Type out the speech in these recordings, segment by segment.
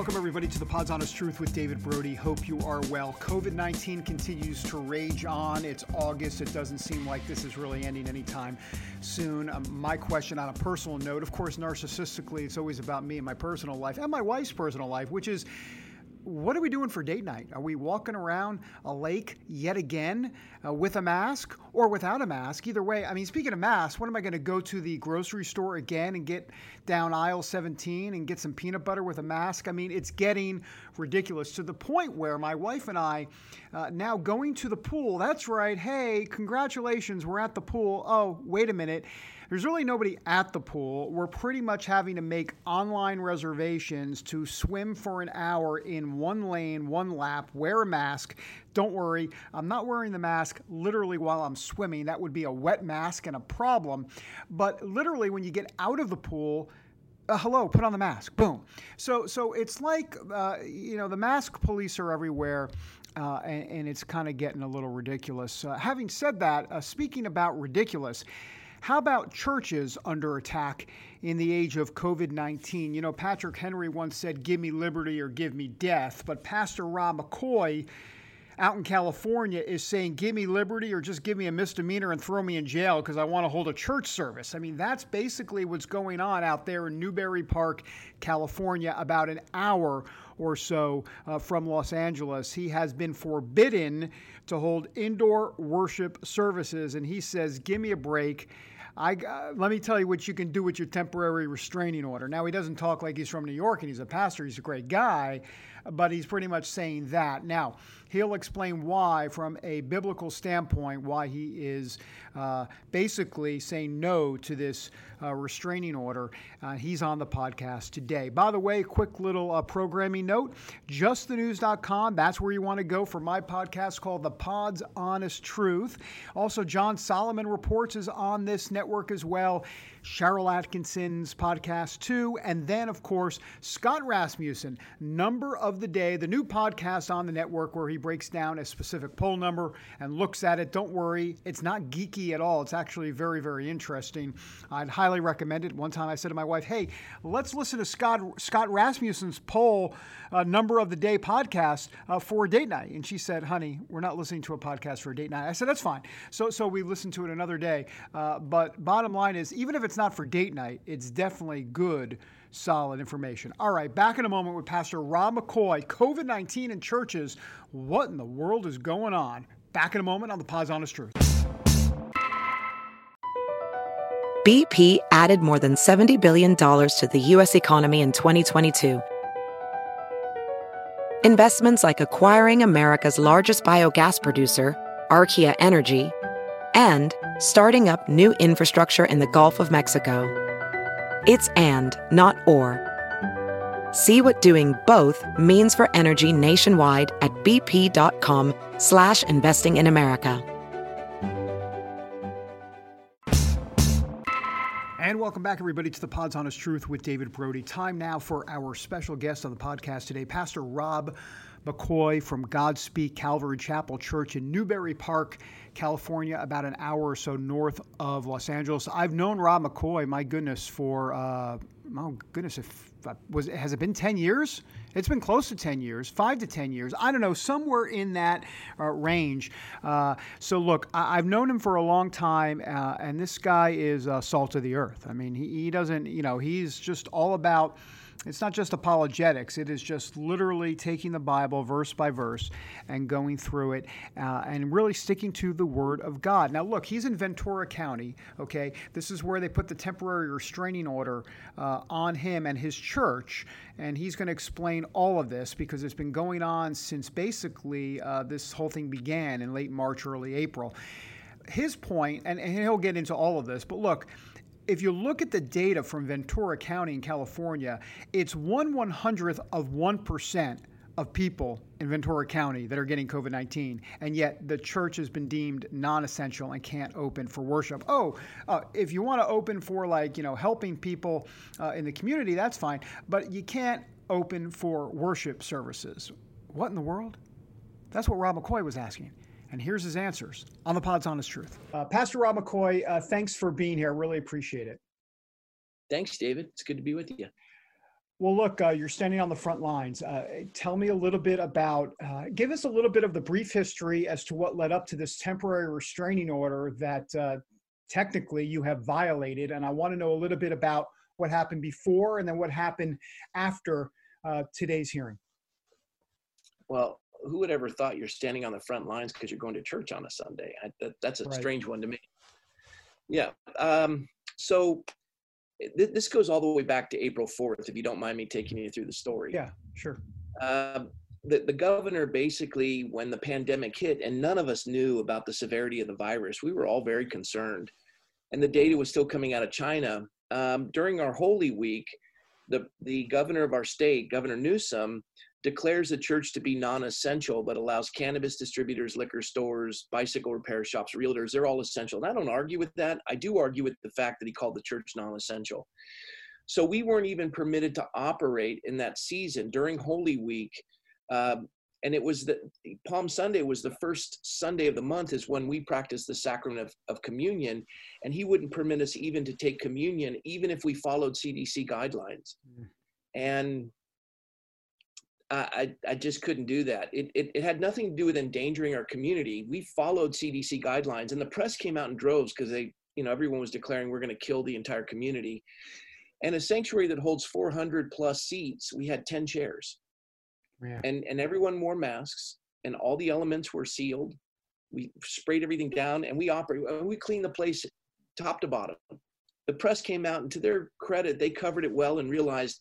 welcome everybody to the Pod's Honest Truth with David Brody. Hope you are well. COVID 19 continues to rage on. It's August. It doesn't seem like this is really ending anytime soon. Um, my question on a personal note, of course, narcissistically, it's always about me and my personal life and my wife's personal life, which is what are we doing for date night? Are we walking around a lake yet again uh, with a mask or without a mask? Either way, I mean, speaking of masks, when am I going to go to the grocery store again and get down aisle 17 and get some peanut butter with a mask? I mean, it's getting ridiculous to the point where my wife and I uh, now going to the pool. That's right. Hey, congratulations, we're at the pool. Oh, wait a minute there's really nobody at the pool. We're pretty much having to make online reservations to swim for an hour in one lane, one lap, wear a mask. Don't worry, I'm not wearing the mask literally while I'm swimming. That would be a wet mask and a problem. But literally, when you get out of the pool, uh, hello, put on the mask. Boom. So, so it's like, uh, you know, the mask police are everywhere. Uh, and, and, it's kind of getting a little ridiculous. Uh, having said that, uh, speaking about ridiculous, how about churches under attack in the age of COVID 19? You know, Patrick Henry once said, Give me liberty or give me death. But Pastor Rob McCoy out in California is saying, Give me liberty or just give me a misdemeanor and throw me in jail because I want to hold a church service. I mean, that's basically what's going on out there in Newbury Park, California, about an hour or so uh, from Los Angeles. He has been forbidden to hold indoor worship services, and he says, Give me a break. I, uh, let me tell you what you can do with your temporary restraining order. Now, he doesn't talk like he's from New York and he's a pastor, he's a great guy, but he's pretty much saying that. Now, he'll explain why, from a biblical standpoint, why he is uh, basically saying no to this uh, restraining order. Uh, he's on the podcast today. By the way, quick little uh, programming note justthenews.com. That's where you want to go for my podcast called The Pod's Honest Truth. Also, John Solomon Reports is on this network as well. Sharyl Attkisson's podcast too. And then, of course, Scott Rasmussen, Number of the Day, the new podcast on the network where he breaks down a specific poll number and looks at it. Don't worry, it's not geeky at all. It's actually very, very interesting. I'd highly recommend it. One time I said to my wife, hey, let's listen to Scott, Scott Rasmussen's poll uh, Number of the Day podcast uh, for date night. And she said, honey, we're not listening to a podcast for a date night. I said, that's fine. So, so we listened to it another day. Uh, but bottom line is, even if it's not for date night, it's definitely good solid information. All right, back in a moment with Pastor Rob McCoy. COVID 19 in churches. What in the world is going on? Back in a moment on the Pod's Honest Truth. BP added more than $70 billion to the U.S. economy in 2022. Investments like acquiring America's largest biogas producer, Archaea Energy, and starting up new infrastructure in the Gulf of Mexico. It's and, not or. See what doing both means for energy nationwide at bp.com slash investing in America. And welcome back, everybody, to the Pod's Honest Truth with David Brody. Time now for our special guest on the podcast today, Pastor Rob McCoy from Godspeak Calvary Chapel Church in Newbury Park, California, about an hour or so north of Los Angeles. I've known Rob McCoy, my goodness, for uh, oh goodness, if uh, was has it been ten years? It's been close to ten years, five to ten years. I don't know, somewhere in that uh, range. Uh, so look, I, have known him for a long time, uh, and this guy is uh, salt of the earth. I mean, he, he doesn't, you know, he's just all about it's not just apologetics, it is just literally taking the Bible verse by verse and going through it uh, and really sticking to the Word of God. Now, look, he's in Ventura County, okay? This is where they put the temporary restraining order uh, on him and his church, and he's going to explain all of this because it's been going on since basically uh, this whole thing began in late March, early April. His point, and, and he'll get into all of this, but look, if you look at the data from Ventura County in California, it's one one hundredth of one percent of people in Ventura County that are getting COVID 19, and yet the church has been deemed non essential and can't open for worship. Oh, uh, if you want to open for like, you know, helping people uh, in the community, that's fine, but you can't open for worship services. What in the world? That's what Rob McCoy was asking. And here's his answers on the Pod's Honest Truth. Uh, Pastor Rob McCoy, uh, thanks for being here. I really appreciate it. Thanks, David. It's good to be with you. Well, look, uh, you're standing on the front lines. Uh, tell me a little bit about, uh, give us a little bit of the brief history as to what led up to this temporary restraining order that uh, technically you have violated. And I want to know a little bit about what happened before and then what happened after uh, today's hearing. Well, who would ever thought you're standing on the front lines because you're going to church on a Sunday? I, that, that's a right. strange one to me. Yeah. Um, so th- this goes all the way back to April 4th, if you don't mind me taking you through the story. Yeah, sure. Uh, the, the governor basically, when the pandemic hit, and none of us knew about the severity of the virus, we were all very concerned. And the data was still coming out of China. Um, during our Holy Week, the, the governor of our state, Governor Newsom, declares the church to be non-essential but allows cannabis distributors liquor stores bicycle repair shops realtors they're all essential. And i don't argue with that. I do argue with the fact that he called the church non-essential. So we weren't even permitted to operate in that season during holy week um, and it was the palm sunday was the first sunday of the month is when we practiced the sacrament of, of communion and he wouldn't permit us even to take communion even if we followed cdc guidelines. Mm. and I, I just couldn't do that. It, it, it, had nothing to do with endangering our community. We followed CDC guidelines, and the press came out in droves because they, you know, everyone was declaring we're going to kill the entire community. And a sanctuary that holds 400 plus seats, we had 10 chairs, yeah. and and everyone wore masks, and all the elements were sealed. We sprayed everything down, and we operate. And we cleaned the place top to bottom. The press came out, and to their credit, they covered it well and realized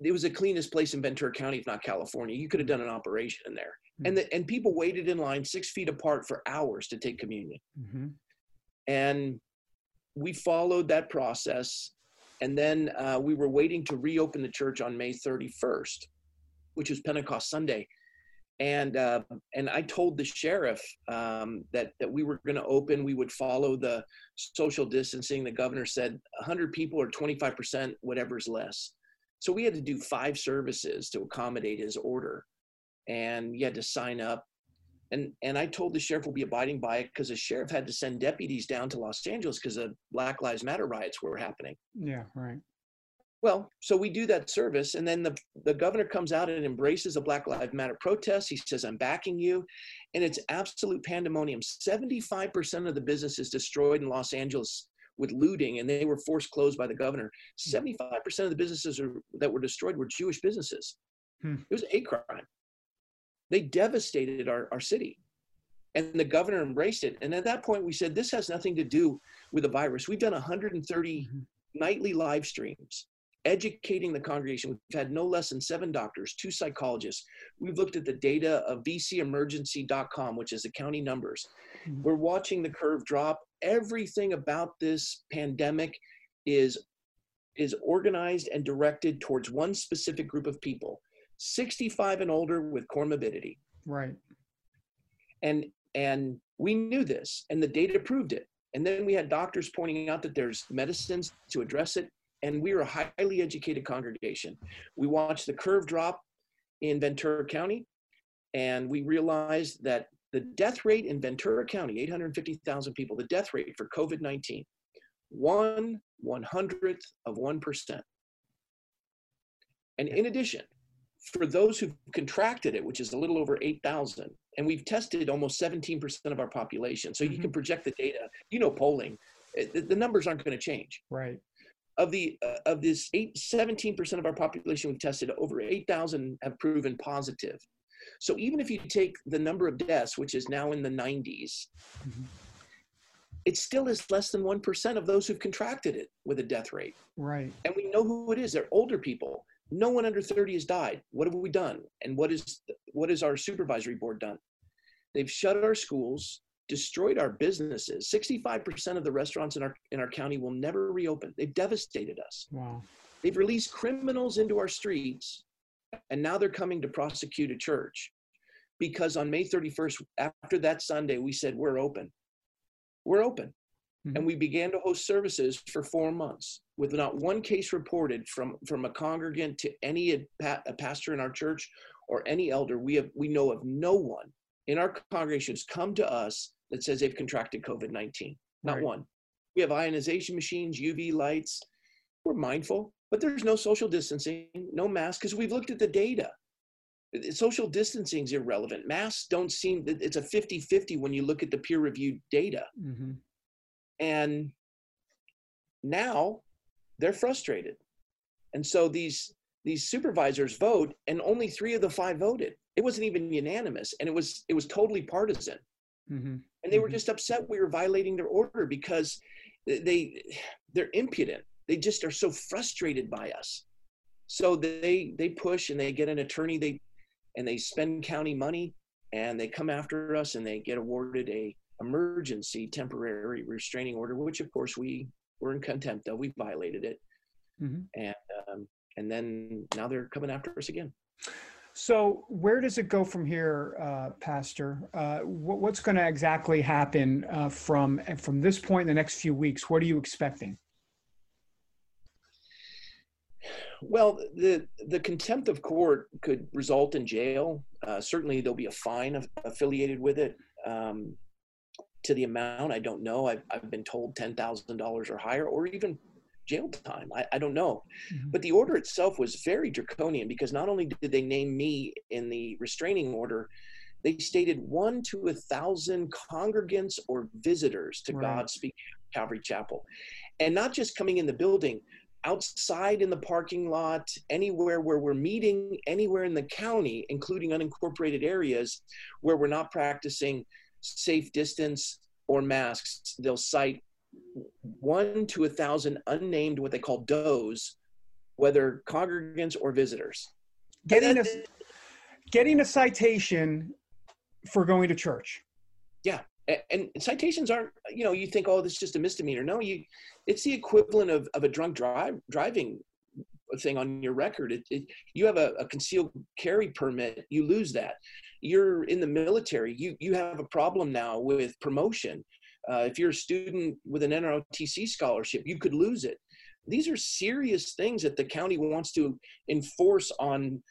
it was the cleanest place in Ventura County, if not California. You could have done an operation in there, mm-hmm. and the, and people waited in line six feet apart for hours to take communion, mm-hmm. and we followed that process, and then uh, we were waiting to reopen the church on May 31st, which was Pentecost Sunday, and uh, and I told the sheriff um, that that we were going to open. We would follow the social distancing. The governor said 100 people or 25 percent, whatever's less so we had to do five services to accommodate his order. And you had to sign up. And, and I told the sheriff we'll be abiding by it because the sheriff had to send deputies down to Los Angeles because the Black Lives Matter riots were happening. Yeah, right. Well, so we do that service, and then the, the governor comes out and embraces a Black Lives Matter protest. He says, I'm backing you. And it's absolute pandemonium. 75% of the businesses destroyed in Los Angeles with looting and they were forced closed by the governor. 75% hmm. of the businesses are, that were destroyed were Jewish businesses. Hmm. It was a hate crime. They devastated our, our city. And the governor embraced it. And at that point, we said, this has nothing to do with the virus. We've done 130 mm-hmm. nightly live streams educating the congregation. We've had no less than seven doctors, two psychologists. We've looked at the data of vcemergency.com, which is the county numbers. Mm-hmm. We're watching the curve drop everything about this pandemic is is organized and directed towards one specific group of people 65 and older with comorbidity. Right. And and we knew this and the data proved it. And then we had doctors pointing out that there's medicines to address it and we were a highly educated congregation. We watched the curve drop in ventura county and we realized that the death rate in Ventura County, 850,000 people, the death rate for COVID 19, one one hundredth of 1%. And in addition, for those who've contracted it, which is a little over 8,000, and we've tested almost 17% of our population. So mm-hmm. you can project the data. You know, polling, eh, the, the numbers aren't going to change. Right. Of the uh, of this eight, 17% of our population we've tested, over 8,000 have proven positive. So even if you take the number of deaths, which is now in the 90s, mm-hmm. it still is less than 1% of those who've contracted it with a death rate. Right. And we know who it is. They're older people. No one under 30 has died. What have we done? And what is what has our supervisory board done? They've shut our schools, destroyed our businesses. 65% of the restaurants in our in our county will never reopen. They've devastated us. Wow. They've released criminals into our streets and now they're coming to prosecute a church because on May 31st, after that Sunday, we said, We're open. We're open. Mm-hmm. And we began to host services for four months with not one case reported from, from a congregant to any a pastor in our church or any elder. We, have, we know of no one in our congregations come to us that says they've contracted COVID 19. Not right. one. We have ionization machines, UV lights. We're mindful. But there's no social distancing, no masks, because we've looked at the data. Social distancing is irrelevant. Masks don't seem, it's a 50 50 when you look at the peer reviewed data. Mm-hmm. And now they're frustrated. And so these these supervisors vote and only three of the five voted it wasn't even unanimous and it was it was totally partisan mm-hmm. and they were mm-hmm. just upset we were violating their order because they they're impudent they just are so frustrated by us so they they push and they get an attorney they and they spend county money and they come after us and they get awarded a emergency temporary restraining order which of course we were in contempt of we violated it mm-hmm. and um, and then now they're coming after us again so where does it go from here, uh, Pastor? Uh, what, what's going to exactly happen uh, from from this point in the next few weeks? What are you expecting? Well, the the contempt of court could result in jail. Uh, certainly, there'll be a fine affiliated with it. Um, to the amount, I don't know. I've, I've been told ten thousand dollars or higher, or even jail time. I, I don't know. Mm-hmm. But the order itself was very draconian because not only did they name me in the restraining order, they stated one to a thousand congregants or visitors to right. Godspeak Calvary Chapel. And not just coming in the building, outside in the parking lot, anywhere where we're meeting, anywhere in the county, including unincorporated areas where we're not practicing safe distance or masks, they'll cite one to a thousand unnamed what they call does, whether congregants or visitors. Getting a, getting a citation for going to church. Yeah. And citations aren't, you know, you think, oh, this is just a misdemeanor. No, you, it's the equivalent of, of a drunk drive driving thing on your record. It, it, you have a, a concealed carry permit, you lose that. You're in the military, you you have a problem now with promotion. Uh, if you're a student with an NROTC scholarship, you could lose it. These are serious things that the county wants to enforce on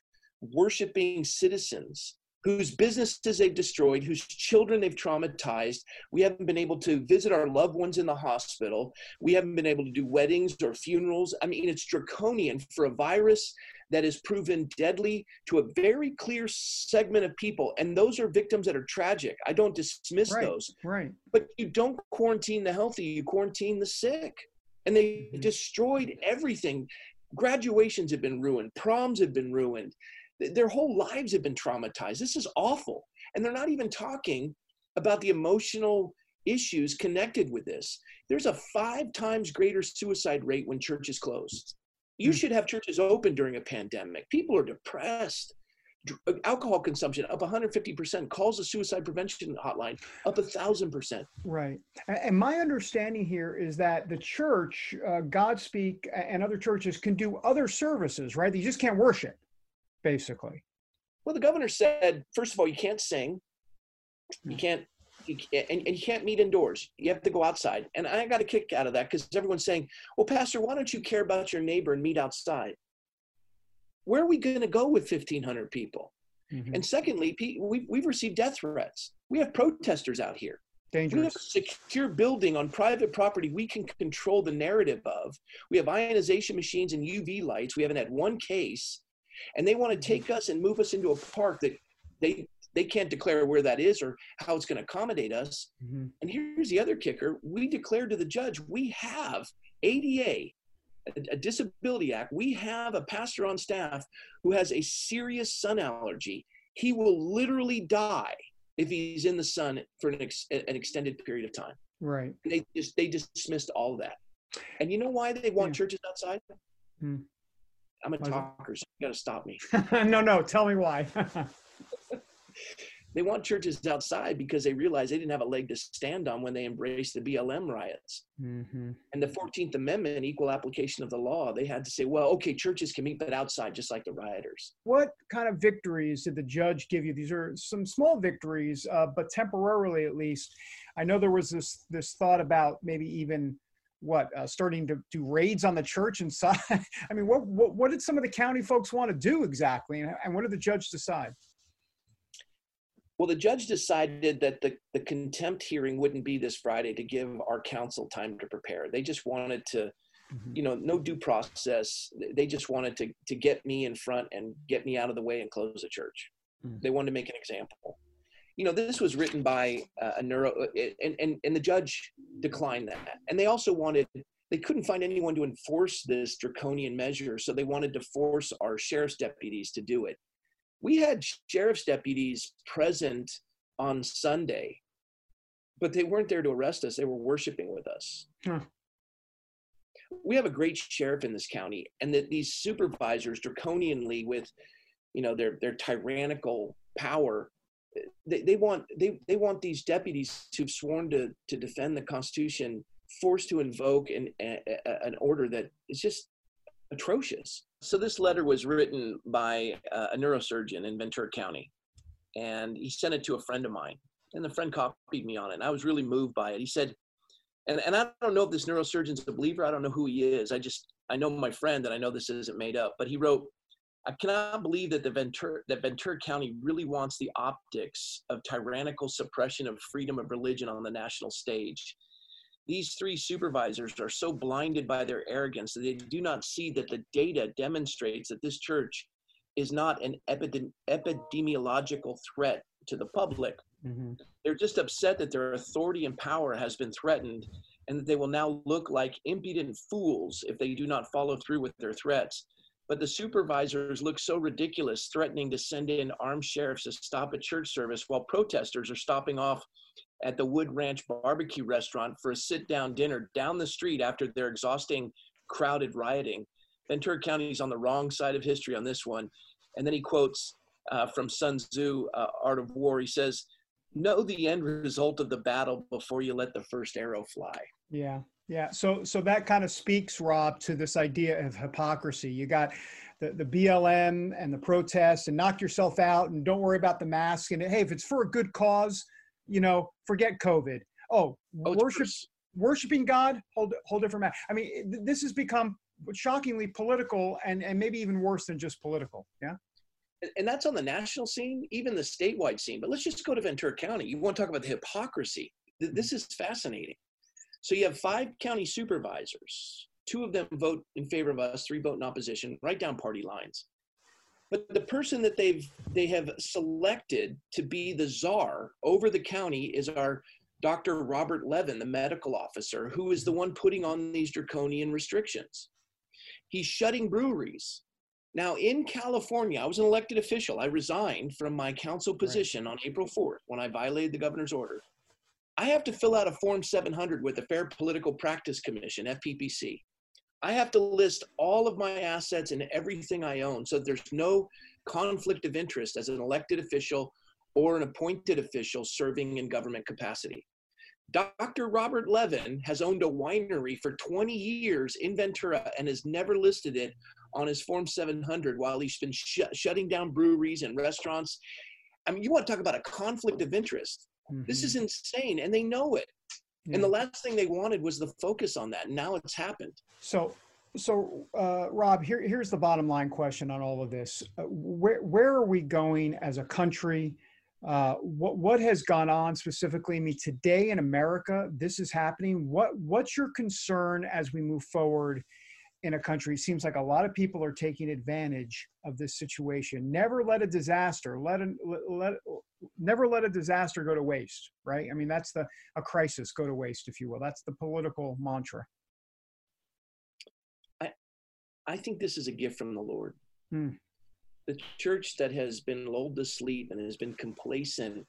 worshiping citizens whose businesses they've destroyed, whose children they've traumatized. We haven't been able to visit our loved ones in the hospital. We haven't been able to do weddings or funerals. I mean, it's draconian for a virus that is proven deadly to a very clear segment of people. And those are victims that are tragic. I don't dismiss right, those. Right. But you don't quarantine the healthy, you quarantine the sick. And they mm-hmm. destroyed everything. Graduations have been ruined, proms have been ruined, their whole lives have been traumatized. This is awful. And they're not even talking about the emotional issues connected with this. There's a five times greater suicide rate when churches close. You hmm. should have churches open during a pandemic. People are depressed. Uh, alcohol consumption up 150%. Calls the suicide prevention hotline up a thousand percent. Right. And my understanding here is that the church, uh, Godspeak, and other churches can do other services, right? They just can't worship, basically. Well, the governor said, first of all, you can't sing, you hmm. can't you, and, and you can't meet indoors. You have to go outside. And I got a kick out of that because everyone's saying, well, Pastor, why don't you care about your neighbor and meet outside? Where are we going to go with 1,500 people? Mm-hmm. And secondly, we've, we've received death threats. We have protesters out here. Dangerous. We have a secure building on private property we can control the narrative of. We have ionization machines and UV lights. We haven't had one case. And they want to take us and move us into a park that they they can't declare where that is or how it's going to accommodate us. Mm-hmm. And here's the other kicker we declared to the judge we have ADA, a, a Disability Act, we have a pastor on staff who has a serious sun allergy. He will literally die if he's in the sun for an, ex, an extended period of time. Right. And they just they dismissed all of that. And you know why they want yeah. churches outside? Hmm. I'm a talker, so you got to stop me. no, no, tell me why. they want churches outside because they realize they didn't have a leg to stand on when they embraced the BLM riots. Mm-hmm. And the 14th Amendment, equal application of the law, they had to say, well, okay, churches can meet, but outside, just like the rioters. What kind of victories did the judge give you? These are some small victories, uh, but temporarily at least. I know there was this this thought about maybe even what uh, starting to do raids on the church inside. I mean, what, what what did some of the county folks want to do exactly, and what did the judge decide? Well, the judge decided that the, the contempt hearing wouldn't be this Friday to give our counsel time to prepare. They just wanted to Mm-hmm. You know, no due process. They just wanted to to get me in front and get me out of the way and close the church. Mm-hmm. They wanted to make an example. You know, this was written by uh, a neuro, uh, and, and and the judge declined that. And they also wanted they couldn't find anyone to enforce this draconian measure, so they wanted to force our sheriff's deputies to do it. We had sheriff's deputies present on Sunday, but they weren't there to arrest us. They were worshiping with us. Huh. We have a great sheriff in this county, and that these supervisors, draconianly with, you know, their their tyrannical power, they, they want they they want these deputies who've sworn to to defend the Constitution forced to invoke an a, an order that is just atrocious. So this letter was written by a neurosurgeon in Ventura County, and he sent it to a friend of mine, and the friend copied me on it. And I was really moved by it. He said, and, and I don't know if this neurosurgeon's a believer. I don't know who he is. I just I know my friend, and I know this isn't made up. But he wrote, I cannot believe that the Ventura that Ventura County really wants the optics of tyrannical suppression of freedom of religion on the national stage. These three supervisors are so blinded by their arrogance that they do not see that the data demonstrates that this church is not an epidem- epidemiological threat to the public. Mm-hmm. They're just upset that their authority and power has been threatened and that they will now look like impudent fools if they do not follow through with their threats. But the supervisors look so ridiculous, threatening to send in armed sheriffs to stop a church service while protesters are stopping off at the Wood Ranch Barbecue Restaurant for a sit down dinner down the street after their exhausting, crowded rioting. Ventura County is on the wrong side of history on this one. And then he quotes uh, from Sun Tzu, uh, Art of War. He says, Know the end result of the battle before you let the first arrow fly. Yeah. Yeah. So, so that kind of speaks, Rob, to this idea of hypocrisy. You got the, the BLM and the protests and knock yourself out and don't worry about the mask. And hey, if it's for a good cause, you know, forget COVID. Oh, oh worship, worshiping God, whole, whole different matter. I mean, this has become shockingly political and, and maybe even worse than just political. Yeah. And that's on the national scene, even the statewide scene. But let's just go to Ventura County. You want to talk about the hypocrisy. This mm-hmm. is fascinating. So you have five county supervisors. Two of them vote in favor of us, three vote in opposition, right down party lines. But the person that they've they have selected to be the czar over the county is our Dr. Robert Levin, the medical officer, who is the one putting on these draconian restrictions. He's shutting breweries. Now, in California, I was an elected official. I resigned from my council position right. on April 4th when I violated the governor's order. I have to fill out a Form 700 with the Fair Political Practice Commission, FPPC. I have to list all of my assets and everything I own so there's no conflict of interest as an elected official or an appointed official serving in government capacity. Dr. Robert Levin has owned a winery for 20 years in Ventura and has never listed it on his Form 700 while he's been sh- shutting down breweries and restaurants. I mean, you want to talk about a conflict of interest. Mm-hmm. This is insane, and they know it. Yeah. And the last thing they wanted was the focus on that. Now it's happened. So, so uh, Rob, here, here's the bottom line question on all of this: uh, Where where are we going as a country? Uh, what what has gone on specifically? I mean, today in America, this is happening. What what's your concern as we move forward in a country? It seems like a lot of people are taking advantage of this situation. Never let a disaster let a, let never let a disaster go to waste. Right? I mean, that's the a crisis go to waste, if you will. That's the political mantra. I I think this is a gift from the Lord. Hmm. The church that has been lulled to sleep and has been complacent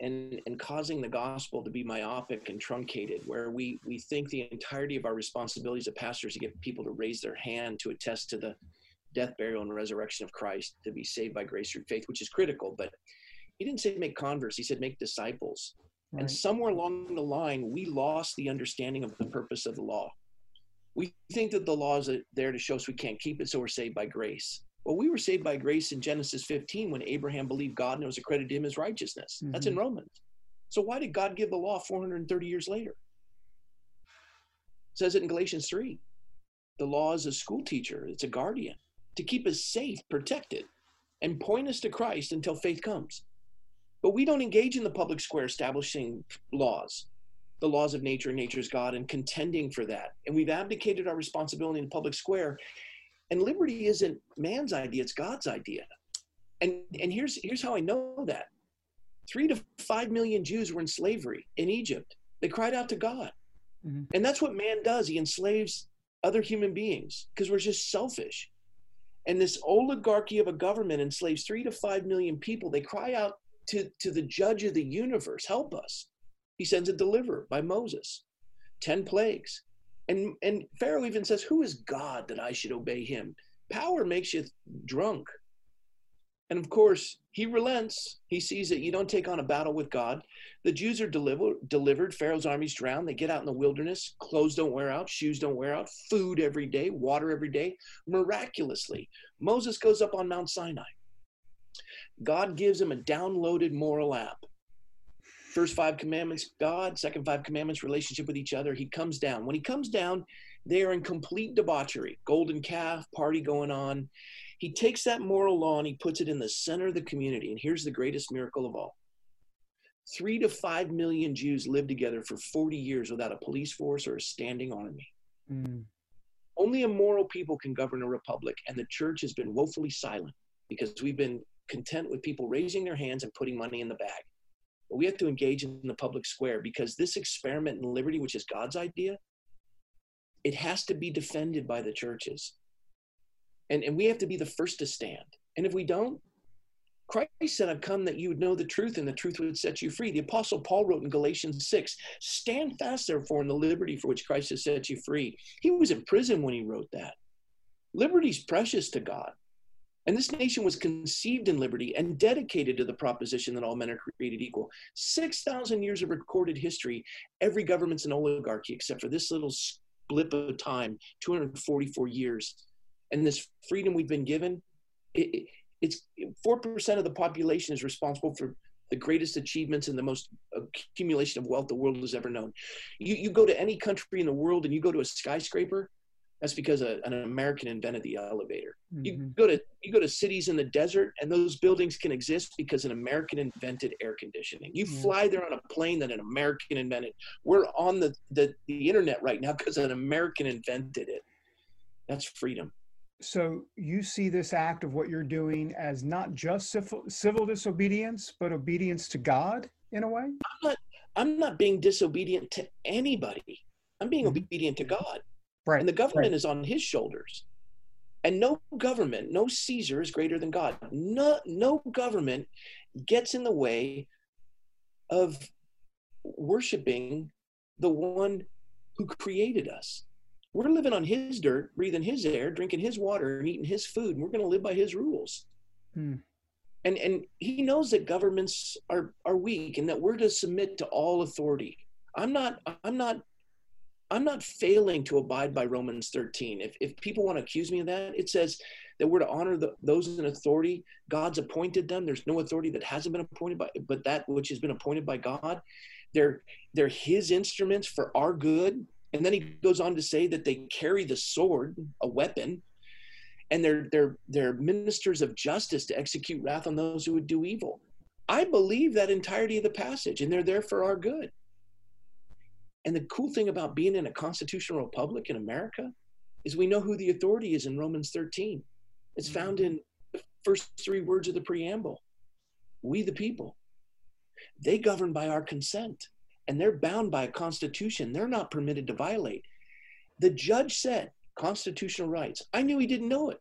and, and causing the gospel to be myopic and truncated, where we, we think the entirety of our responsibilities as pastors is to get people to raise their hand to attest to the death, burial, and resurrection of Christ to be saved by grace through faith, which is critical. But he didn't say make converts, he said make disciples. Right. And somewhere along the line, we lost the understanding of the purpose of the law. We think that the law is uh, there to show us we can't keep it, so we're saved by grace. Well, we were saved by grace in Genesis 15 when Abraham believed God and it was accredited to him as righteousness. Mm-hmm. That's in mm-hmm. Romans. So why did God give the law 430 years later? It says it in Galatians 3. The law is a school teacher, it's a guardian to keep us safe, protected, and point us to Christ until faith comes. But we don't engage in the public square establishing laws. the laws of nature and nature's God and contending for that. And we've abdicated our responsibility in the public square. And liberty isn't man's idea, it's God's idea. And, and here's, here's how I know that three to five million Jews were in slavery in Egypt. They cried out to God. Mm-hmm. And that's what man does. He enslaves other human beings because we're just selfish. And this oligarchy of a government enslaves three to five million people. They cry out to, to the judge of the universe, help us. He sends a deliverer by Moses, 10 plagues. And, and Pharaoh even says, Who is God that I should obey him? Power makes you drunk. And of course, he relents. He sees that you don't take on a battle with God. The Jews are deliver, delivered. Pharaoh's armies drown. They get out in the wilderness. Clothes don't wear out. Shoes don't wear out. Food every day. Water every day. Miraculously, Moses goes up on Mount Sinai. God gives him a downloaded moral app. First five commandments, God. Second five commandments, relationship with each other. He comes down. When he comes down, they are in complete debauchery. Golden calf, party going on. He takes that moral law and he puts it in the center of the community. And here's the greatest miracle of all three to five million Jews lived together for 40 years without a police force or a standing army. Mm. Only immoral people can govern a republic, and the church has been woefully silent because we've been content with people raising their hands and putting money in the bag. But we have to engage in the public square because this experiment in liberty, which is God's idea, it has to be defended by the churches. And, and we have to be the first to stand. And if we don't, Christ said, I've come that you would know the truth and the truth would set you free. The Apostle Paul wrote in Galatians 6 Stand fast, therefore, in the liberty for which Christ has set you free. He was in prison when he wrote that. Liberty's precious to God. And this nation was conceived in liberty and dedicated to the proposition that all men are created equal. 6,000 years of recorded history, every government's an oligarchy except for this little blip of time, 244 years and this freedom we've been given, it, it's 4% of the population is responsible for the greatest achievements and the most accumulation of wealth the world has ever known. You, you go to any country in the world and you go to a skyscraper, that's because a, an American invented the elevator. Mm-hmm. You go to you go to cities in the desert, and those buildings can exist because an American invented air conditioning. You yeah. fly there on a plane that an American invented. We're on the, the, the internet right now because an American invented it. That's freedom so you see this act of what you're doing as not just civil, civil disobedience but obedience to god in a way i'm not i'm not being disobedient to anybody i'm being mm-hmm. obedient to god right and the government right. is on his shoulders and no government no caesar is greater than god no no government gets in the way of worshiping the one who created us we're living on his dirt, breathing his air, drinking his water, and eating his food, and we're going to live by his rules. Hmm. And and he knows that governments are are weak and that we're to submit to all authority. I'm not I'm not I'm not failing to abide by Romans 13. If if people want to accuse me of that, it says that we're to honor the, those in authority. God's appointed them. There's no authority that hasn't been appointed by, but that which has been appointed by God. They're they're His instruments for our good and then he goes on to say that they carry the sword, a weapon, and they're they're they're ministers of justice to execute wrath on those who would do evil. I believe that entirety of the passage, and they're there for our good. And the cool thing about being in a constitutional republic in America is we know who the authority is in Romans 13. It's mm-hmm. found in the first three words of the preamble. We the people. They govern by our consent and they're bound by a constitution they're not permitted to violate. The judge said, constitutional rights. I knew he didn't know it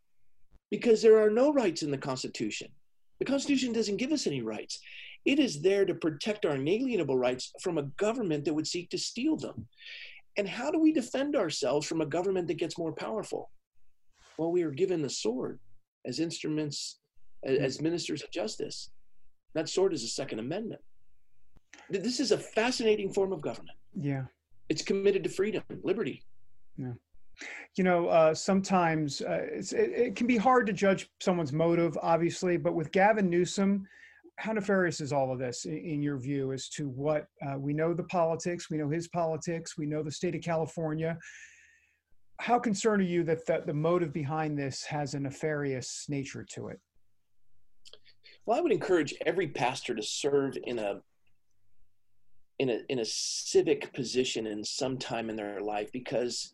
because there are no rights in the Constitution. The Constitution doesn't give us any rights. It is there to protect our inalienable rights from a government that would seek to steal them. And how do we defend ourselves from a government that gets more powerful? Well, we are given the sword as instruments, as ministers of justice. That sword is the Second Amendment this is a fascinating form of government. Yeah. It's committed to freedom, liberty. Yeah. You know, uh, sometimes uh, it, it, can be hard to judge someone's motive, obviously, but with Gavin Newsom, how nefarious is all of this in, your view as to what uh, we know the politics, we know his politics, we know the state of California. How concerned are you that the, the motive behind this has a nefarious nature to it? Well, I would encourage every pastor to serve in a in a in a civic position in some time in their life because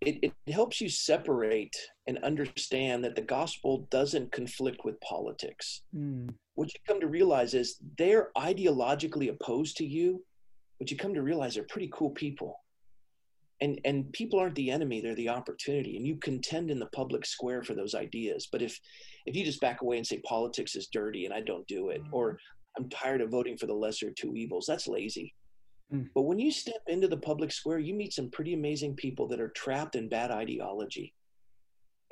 it, it helps you separate and understand that the gospel doesn't conflict with politics. Mm. What you come to realize is they're ideologically opposed to you, but you come to realize they're pretty cool people. And, and people aren't the enemy they're the opportunity and you contend in the public square for those ideas but if if you just back away and say politics is dirty and i don't do it or I'm tired of voting for the lesser of two evils. That's lazy. Mm. But when you step into the public square, you meet some pretty amazing people that are trapped in bad ideology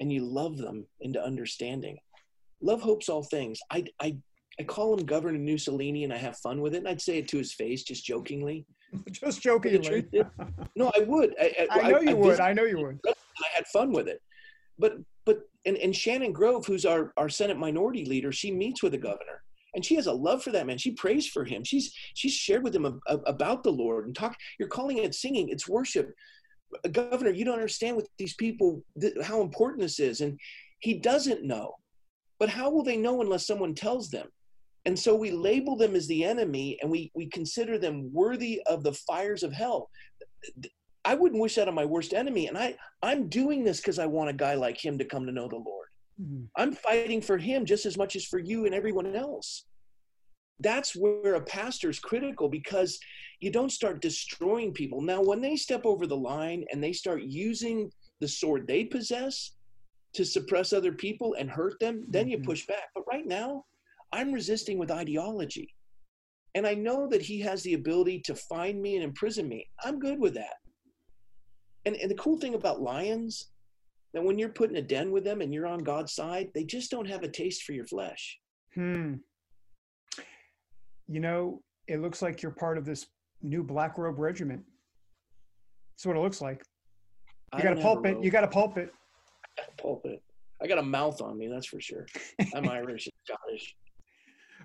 and you love them into understanding. Love hopes all things. I, I, I call him Governor Mussolini and I have fun with it. And I'd say it to his face, just jokingly. just jokingly. no, I would. I, I, I know you I, would. I know you would. I had fun with it. But, but, and, and Shannon Grove, who's our, our Senate minority leader, she meets with the governor and she has a love for that man. She prays for him. She's she's shared with him a, a, about the lord and talk you're calling it singing it's worship. Governor you don't understand what these people th- how important this is and he doesn't know. But how will they know unless someone tells them? And so we label them as the enemy and we we consider them worthy of the fires of hell. I wouldn't wish that on my worst enemy and i i'm doing this because i want a guy like him to come to know the lord Mm-hmm. I'm fighting for him just as much as for you and everyone else. That's where a pastor is critical because you don't start destroying people. Now, when they step over the line and they start using the sword they possess to suppress other people and hurt them, then mm-hmm. you push back. But right now, I'm resisting with ideology. And I know that he has the ability to find me and imprison me. I'm good with that. And, and the cool thing about lions that when you're put in a den with them and you're on God's side, they just don't have a taste for your flesh. Hmm. You know, it looks like you're part of this new black robe regiment. That's what it looks like. You got a pulpit. You got a pulpit. Pulpit. I got a mouth on me, that's for sure. I'm Irish and Scottish.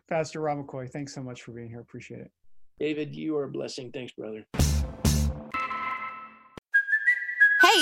Pastor Rob McCoy, thanks so much for being here. Appreciate it. David, you are a blessing. Thanks, brother.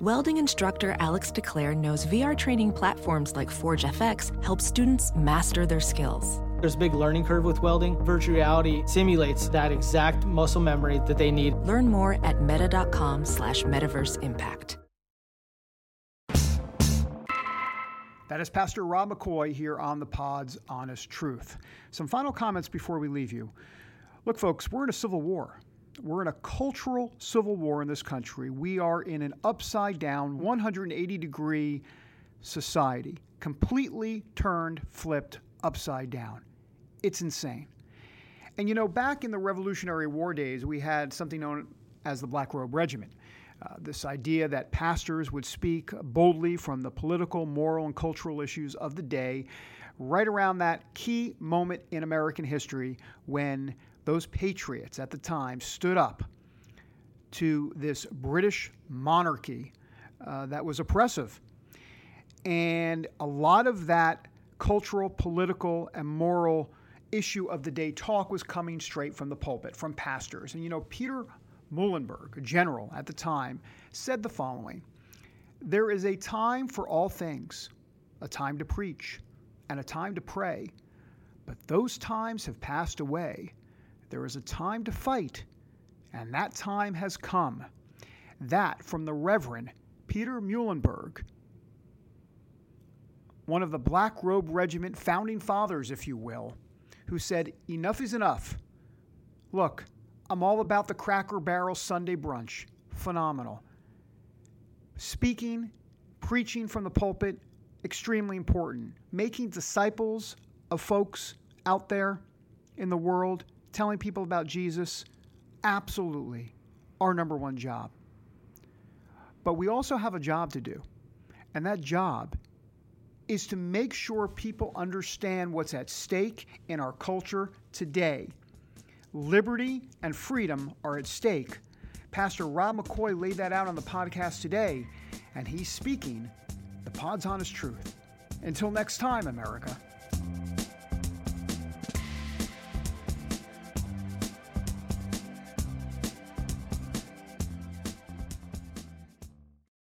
Welding instructor Alex DeClaire knows VR training platforms like Forge FX help students master their skills. There's a big learning curve with welding. Virtual reality simulates that exact muscle memory that they need. Learn more at meta.com slash metaverse impact. That is Pastor Rob McCoy here on the Pod's Honest Truth. Some final comments before we leave you. Look, folks, we're in a civil war. We're in a cultural civil war in this country. We are in an upside down, 180 degree society, completely turned, flipped upside down. It's insane. And you know, back in the Revolutionary War days, we had something known as the Black Robe Regiment. Uh, this idea that pastors would speak boldly from the political, moral, and cultural issues of the day, right around that key moment in American history when those patriots at the time stood up to this British monarchy uh, that was oppressive. And a lot of that cultural, political, and moral issue of the day talk was coming straight from the pulpit, from pastors. And you know, Peter Muhlenberg, a general at the time, said the following There is a time for all things, a time to preach, and a time to pray, but those times have passed away. There is a time to fight, and that time has come. That from the Reverend Peter Muhlenberg, one of the Black Robe Regiment founding fathers, if you will, who said, Enough is enough. Look, I'm all about the Cracker Barrel Sunday brunch. Phenomenal. Speaking, preaching from the pulpit, extremely important. Making disciples of folks out there in the world telling people about Jesus, absolutely our number one job. But we also have a job to do. And that job is to make sure people understand what's at stake in our culture today. Liberty and freedom are at stake. Pastor Rob McCoy laid that out on the podcast today, and he's speaking the Pod's honest truth. Until next time, America.